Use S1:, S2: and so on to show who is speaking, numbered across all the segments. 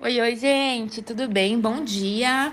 S1: Oi, oi, gente, tudo bem? Bom dia.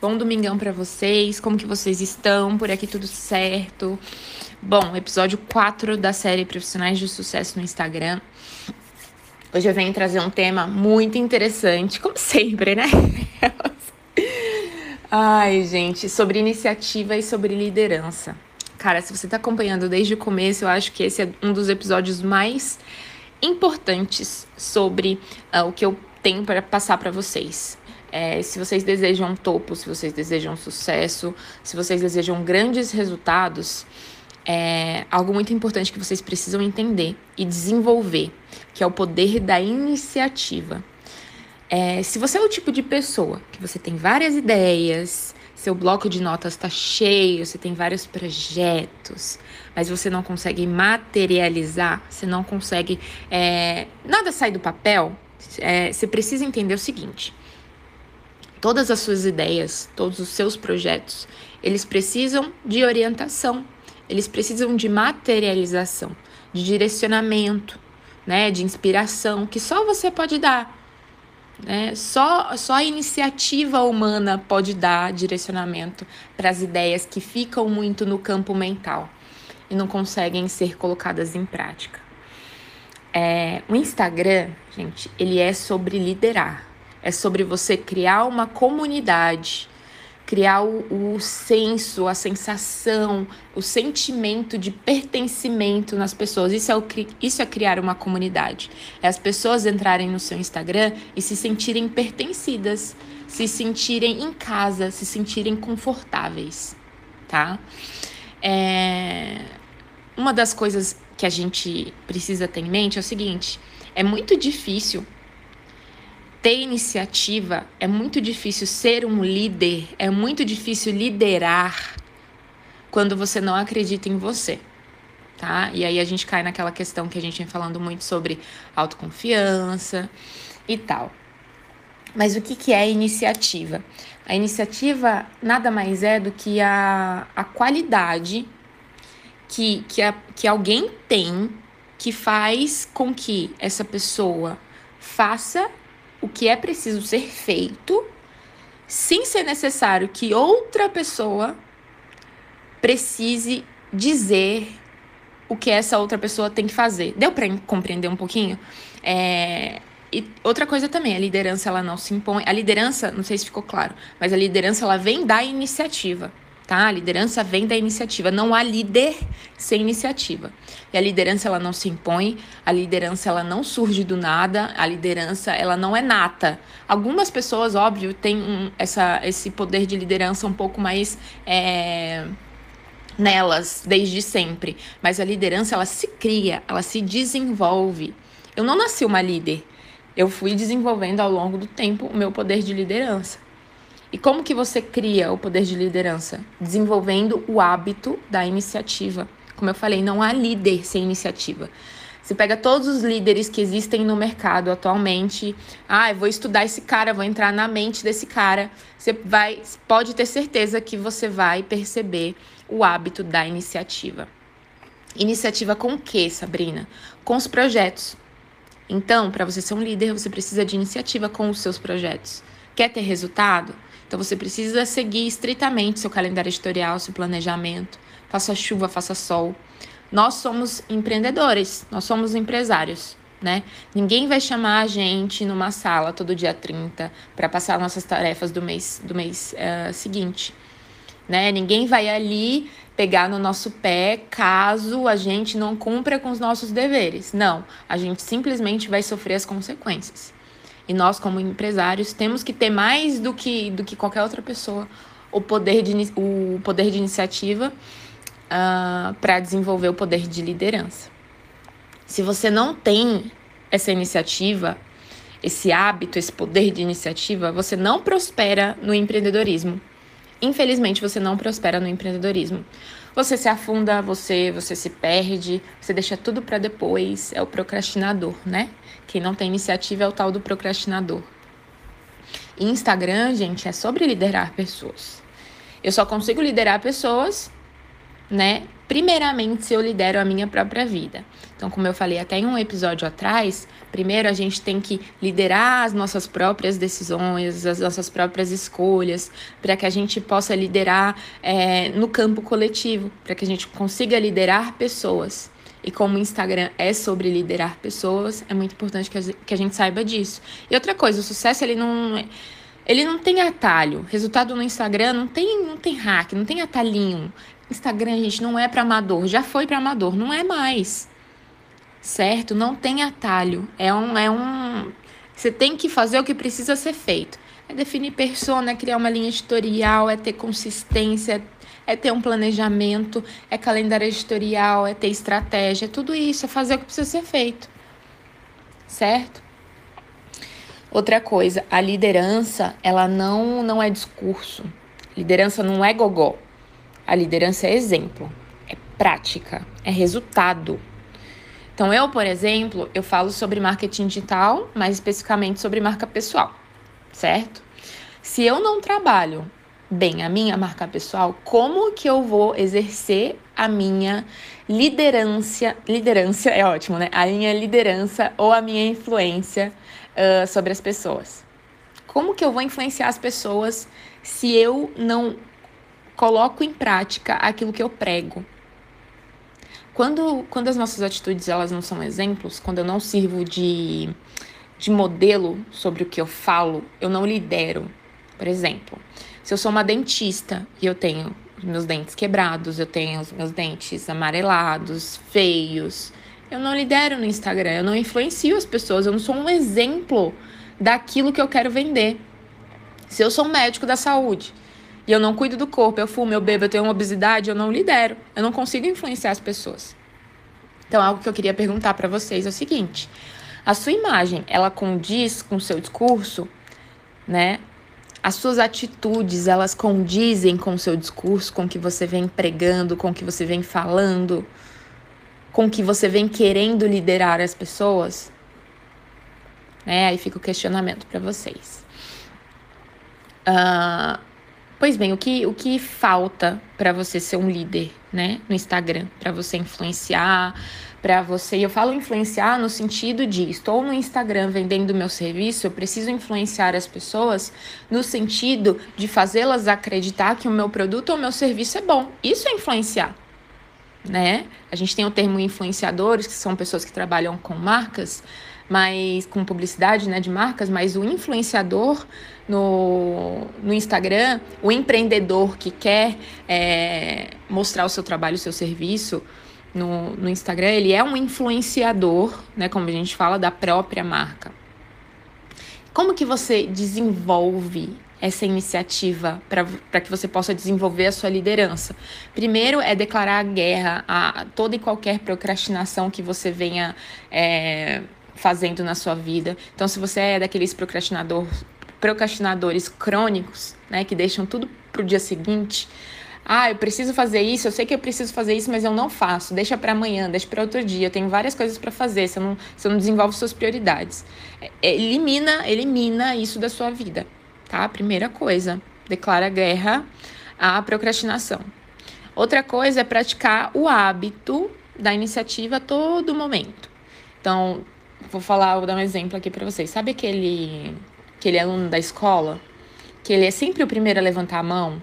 S1: Bom domingão para vocês. Como que vocês estão? Por aqui tudo certo? Bom, episódio 4 da série Profissionais de Sucesso no Instagram. Hoje eu venho trazer um tema muito interessante, como sempre, né? Ai, gente, sobre iniciativa e sobre liderança. Cara, se você tá acompanhando desde o começo, eu acho que esse é um dos episódios mais importantes sobre uh, o que eu tenho para passar para vocês. É, se vocês desejam topo, se vocês desejam sucesso, se vocês desejam grandes resultados, é algo muito importante que vocês precisam entender e desenvolver, que é o poder da iniciativa. É, se você é o tipo de pessoa que você tem várias ideias, seu bloco de notas está cheio, você tem vários projetos, mas você não consegue materializar, você não consegue. É, nada sai do papel, é, você precisa entender o seguinte: todas as suas ideias, todos os seus projetos, eles precisam de orientação, eles precisam de materialização, de direcionamento, né, de inspiração que só você pode dar. Né? Só, só a iniciativa humana pode dar direcionamento para as ideias que ficam muito no campo mental e não conseguem ser colocadas em prática. É, o Instagram, gente, ele é sobre liderar. É sobre você criar uma comunidade, criar o, o senso, a sensação, o sentimento de pertencimento nas pessoas. Isso é, o, isso é criar uma comunidade. É as pessoas entrarem no seu Instagram e se sentirem pertencidas, se sentirem em casa, se sentirem confortáveis, tá? É... Uma das coisas que a gente precisa ter em mente é o seguinte: é muito difícil ter iniciativa, é muito difícil ser um líder, é muito difícil liderar quando você não acredita em você. Tá? E aí a gente cai naquela questão que a gente vem falando muito sobre autoconfiança e tal. Mas o que, que é iniciativa? A iniciativa nada mais é do que a, a qualidade que, que, a, que alguém tem que faz com que essa pessoa faça o que é preciso ser feito, sem ser necessário que outra pessoa precise dizer o que essa outra pessoa tem que fazer. Deu para compreender um pouquinho? É, e outra coisa também, a liderança ela não se impõe. A liderança, não sei se ficou claro, mas a liderança ela vem da iniciativa tá? A liderança vem da iniciativa, não há líder sem iniciativa. E a liderança ela não se impõe, a liderança ela não surge do nada, a liderança ela não é nata. Algumas pessoas, óbvio, têm um, essa, esse poder de liderança um pouco mais é, nelas desde sempre, mas a liderança ela se cria, ela se desenvolve. Eu não nasci uma líder, eu fui desenvolvendo ao longo do tempo o meu poder de liderança. E como que você cria o poder de liderança? Desenvolvendo o hábito da iniciativa. Como eu falei, não há líder sem iniciativa. Você pega todos os líderes que existem no mercado atualmente. Ah, eu vou estudar esse cara, vou entrar na mente desse cara. Você vai, pode ter certeza que você vai perceber o hábito da iniciativa. Iniciativa com o que, Sabrina? Com os projetos. Então, para você ser um líder, você precisa de iniciativa com os seus projetos. Quer ter resultado? Então você precisa seguir estritamente seu calendário editorial, seu planejamento. Faça chuva, faça sol. Nós somos empreendedores, nós somos empresários, né? Ninguém vai chamar a gente numa sala todo dia 30 para passar nossas tarefas do mês do mês uh, seguinte, né? Ninguém vai ali pegar no nosso pé caso a gente não cumpra com os nossos deveres. Não, a gente simplesmente vai sofrer as consequências. E nós, como empresários, temos que ter mais do que, do que qualquer outra pessoa o poder de, o poder de iniciativa uh, ah, para desenvolver o poder de liderança. Se você não tem essa iniciativa, esse hábito, esse poder de iniciativa, você não prospera no empreendedorismo. Infelizmente, você não prospera no empreendedorismo. Você se afunda, você, você se perde, você deixa tudo para depois. É o procrastinador, né? Quem não tem iniciativa é o tal do procrastinador. E Instagram, gente, é sobre liderar pessoas. Eu só consigo liderar pessoas né? Primeiramente, se eu lidero a minha própria vida. Então, como eu falei até em um episódio atrás, primeiro a gente tem que liderar as nossas próprias decisões, as nossas próprias escolhas, para que a gente possa liderar é, no campo coletivo, para que a gente consiga liderar pessoas. E como o Instagram é sobre liderar pessoas, é muito importante que a gente saiba disso. E outra coisa, o sucesso ele não ele não tem atalho. Resultado no Instagram não tem não tem hack, não tem atalhinho. Instagram, gente, não é para amador. Já foi para amador, não é mais. Certo? Não tem atalho. É um, é um. Você tem que fazer o que precisa ser feito. É definir persona, é criar uma linha editorial, é ter consistência, é ter um planejamento, é calendário editorial, é ter estratégia, é tudo isso, é fazer o que precisa ser feito. Certo? Outra coisa, a liderança, ela não, não é discurso. Liderança não é gogó. A liderança é exemplo, é prática, é resultado. Então, eu, por exemplo, eu falo sobre marketing digital, mais especificamente sobre marca pessoal, certo? Se eu não trabalho bem a minha marca pessoal, como que eu vou exercer a minha liderança? Liderança é ótimo, né? A minha liderança ou a minha influência uh, sobre as pessoas. Como que eu vou influenciar as pessoas se eu não coloco em prática aquilo que eu prego. Quando, quando as nossas atitudes elas não são exemplos, quando eu não sirvo de, de modelo sobre o que eu falo, eu não lidero. Por exemplo, se eu sou uma dentista e eu tenho meus dentes quebrados, eu tenho os meus dentes amarelados, feios, eu não lidero no Instagram, eu não influencio as pessoas, eu não sou um exemplo daquilo que eu quero vender. Se eu sou um médico da saúde e eu não cuido do corpo, eu fumo, eu bebo, eu tenho uma obesidade, eu não lidero. Eu não consigo influenciar as pessoas. Então, algo que eu queria perguntar para vocês é o seguinte: a sua imagem, ela condiz com o seu discurso, né? As suas atitudes, elas condizem com o seu discurso, com o que você vem pregando, com o que você vem falando, com o que você vem querendo liderar as pessoas? Né? Aí fica o questionamento para vocês. Uh, Pois bem, o que, o que falta para você ser um líder, né, no Instagram, para você influenciar, para você, eu falo influenciar no sentido de estou no Instagram vendendo meu serviço, eu preciso influenciar as pessoas no sentido de fazê-las acreditar que o meu produto ou meu serviço é bom. Isso é influenciar, né? A gente tem o termo influenciadores, que são pessoas que trabalham com marcas, mas com publicidade né, de marcas, mas o influenciador no, no Instagram, o empreendedor que quer é, mostrar o seu trabalho, o seu serviço no, no Instagram, ele é um influenciador, né, como a gente fala, da própria marca. Como que você desenvolve essa iniciativa para que você possa desenvolver a sua liderança? Primeiro é declarar guerra a toda e qualquer procrastinação que você venha é, fazendo na sua vida. Então, se você é daqueles procrastinador, procrastinadores crônicos, né, que deixam tudo para o dia seguinte, ah, eu preciso fazer isso, eu sei que eu preciso fazer isso, mas eu não faço. Deixa para amanhã, deixa para outro dia. Eu tenho várias coisas para fazer. Você não, você não desenvolve suas prioridades. É, elimina, elimina isso da sua vida, tá? Primeira coisa, declara guerra à procrastinação. Outra coisa é praticar o hábito da iniciativa a todo momento. Então, Vou falar, vou dar um exemplo aqui para vocês. Sabe aquele, aquele aluno da escola? Que ele é sempre o primeiro a levantar a mão?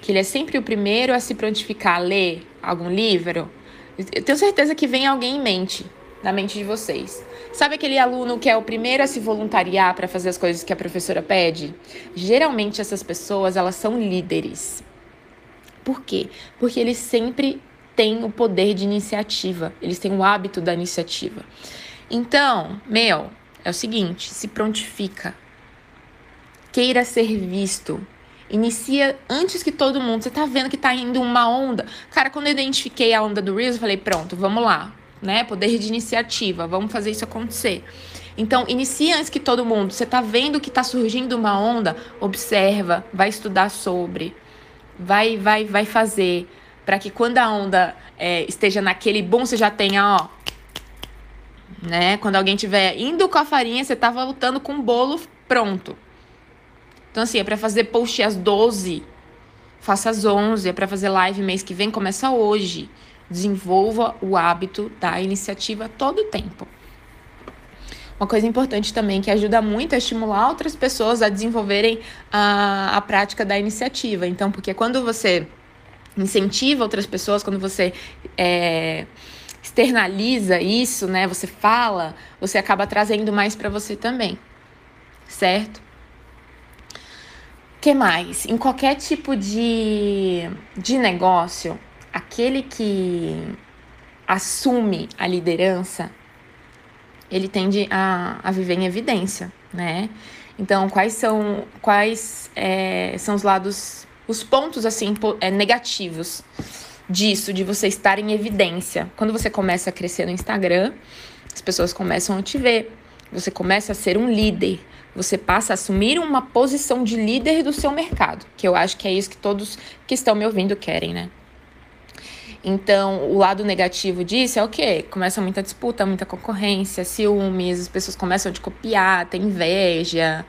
S1: Que ele é sempre o primeiro a se prontificar a ler algum livro? Eu tenho certeza que vem alguém em mente, na mente de vocês. Sabe aquele aluno que é o primeiro a se voluntariar para fazer as coisas que a professora pede? Geralmente essas pessoas, elas são líderes. Por quê? Porque eles sempre têm o poder de iniciativa, eles têm o hábito da iniciativa. Então, meu, é o seguinte: se prontifica. Queira ser visto. Inicia antes que todo mundo. Você tá vendo que tá indo uma onda. Cara, quando eu identifiquei a onda do Reels, eu falei: pronto, vamos lá. Né? Poder de iniciativa, vamos fazer isso acontecer. Então, inicia antes que todo mundo. Você tá vendo que tá surgindo uma onda? Observa, vai estudar sobre, vai, vai, vai fazer para que quando a onda é, esteja naquele boom, você já tenha, ó, né? Quando alguém tiver indo com a farinha, você tá voltando com o bolo pronto. Então, assim, é para fazer post às 12. faça às 11, é para fazer live mês que vem, começa hoje. Desenvolva o hábito da iniciativa todo o tempo. Uma coisa importante também que ajuda muito a estimular outras pessoas a desenvolverem a, a prática da iniciativa. Então, porque quando você incentiva outras pessoas, quando você é, externaliza isso, né? Você fala, você acaba trazendo mais para você também, certo? que mais? Em qualquer tipo de, de negócio, aquele que assume a liderança, ele tende a, a viver em evidência, né? Então, quais são quais é, são os lados, os pontos assim é, negativos disso, de você estar em evidência? Quando você começa a crescer no Instagram, as pessoas começam a te ver, você começa a ser um líder, você passa a assumir uma posição de líder do seu mercado, que eu acho que é isso que todos que estão me ouvindo querem, né? Então, o lado negativo disso é o quê? Começa muita disputa, muita concorrência, ciúmes, as pessoas começam a te copiar, tem inveja.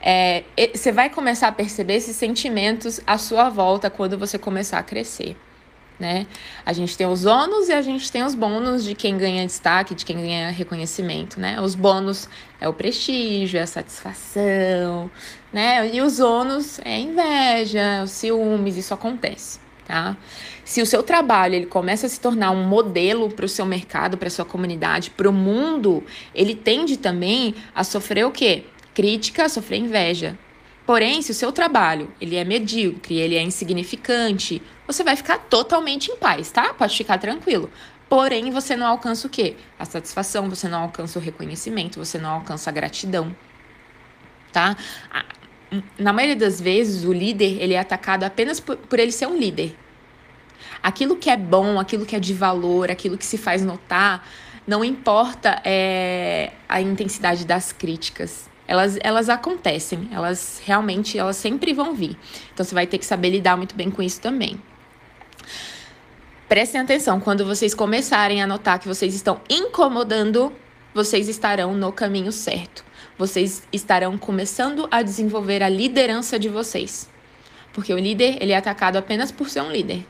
S1: É, você vai começar a perceber esses sentimentos à sua volta quando você começar a crescer né? A gente tem os ônus e a gente tem os bônus de quem ganha destaque, de quem ganha reconhecimento, né? Os bônus é o prestígio, é a satisfação, né? E os ônus é a inveja, os ciúmes, isso acontece, tá? Se o seu trabalho ele começa a se tornar um modelo para o seu mercado, para a sua comunidade, para o mundo, ele tende também a sofrer o quê? Crítica, a sofrer inveja, Porém, se o seu trabalho ele é medíocre, ele é insignificante, você vai ficar totalmente em paz, tá? Pode ficar tranquilo. Porém, você não alcança o quê? A satisfação, você não alcança o reconhecimento, você não alcança a gratidão, tá? Na maioria das vezes, o líder ele é atacado apenas por, por ele ser um líder. Aquilo que é bom, aquilo que é de valor, aquilo que se faz notar, não importa é, a intensidade das críticas elas, elas acontecem, elas realmente, elas sempre vão vir. Então você vai ter que saber lidar muito bem com isso também. Prestem atenção, quando vocês começarem a notar que vocês estão incomodando, vocês estarão no caminho certo. Vocês estarão começando a desenvolver a liderança de vocês. Porque o líder, ele é atacado apenas por ser um líder.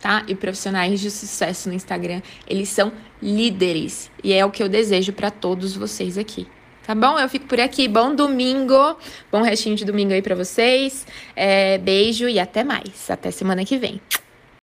S1: Tá? E profissionais de sucesso no Instagram, eles são líderes. E é o que eu desejo para todos vocês aqui. Tá bom? Eu fico por aqui. Bom domingo. Bom restinho de domingo aí para vocês. É, beijo e até mais. Até semana que vem.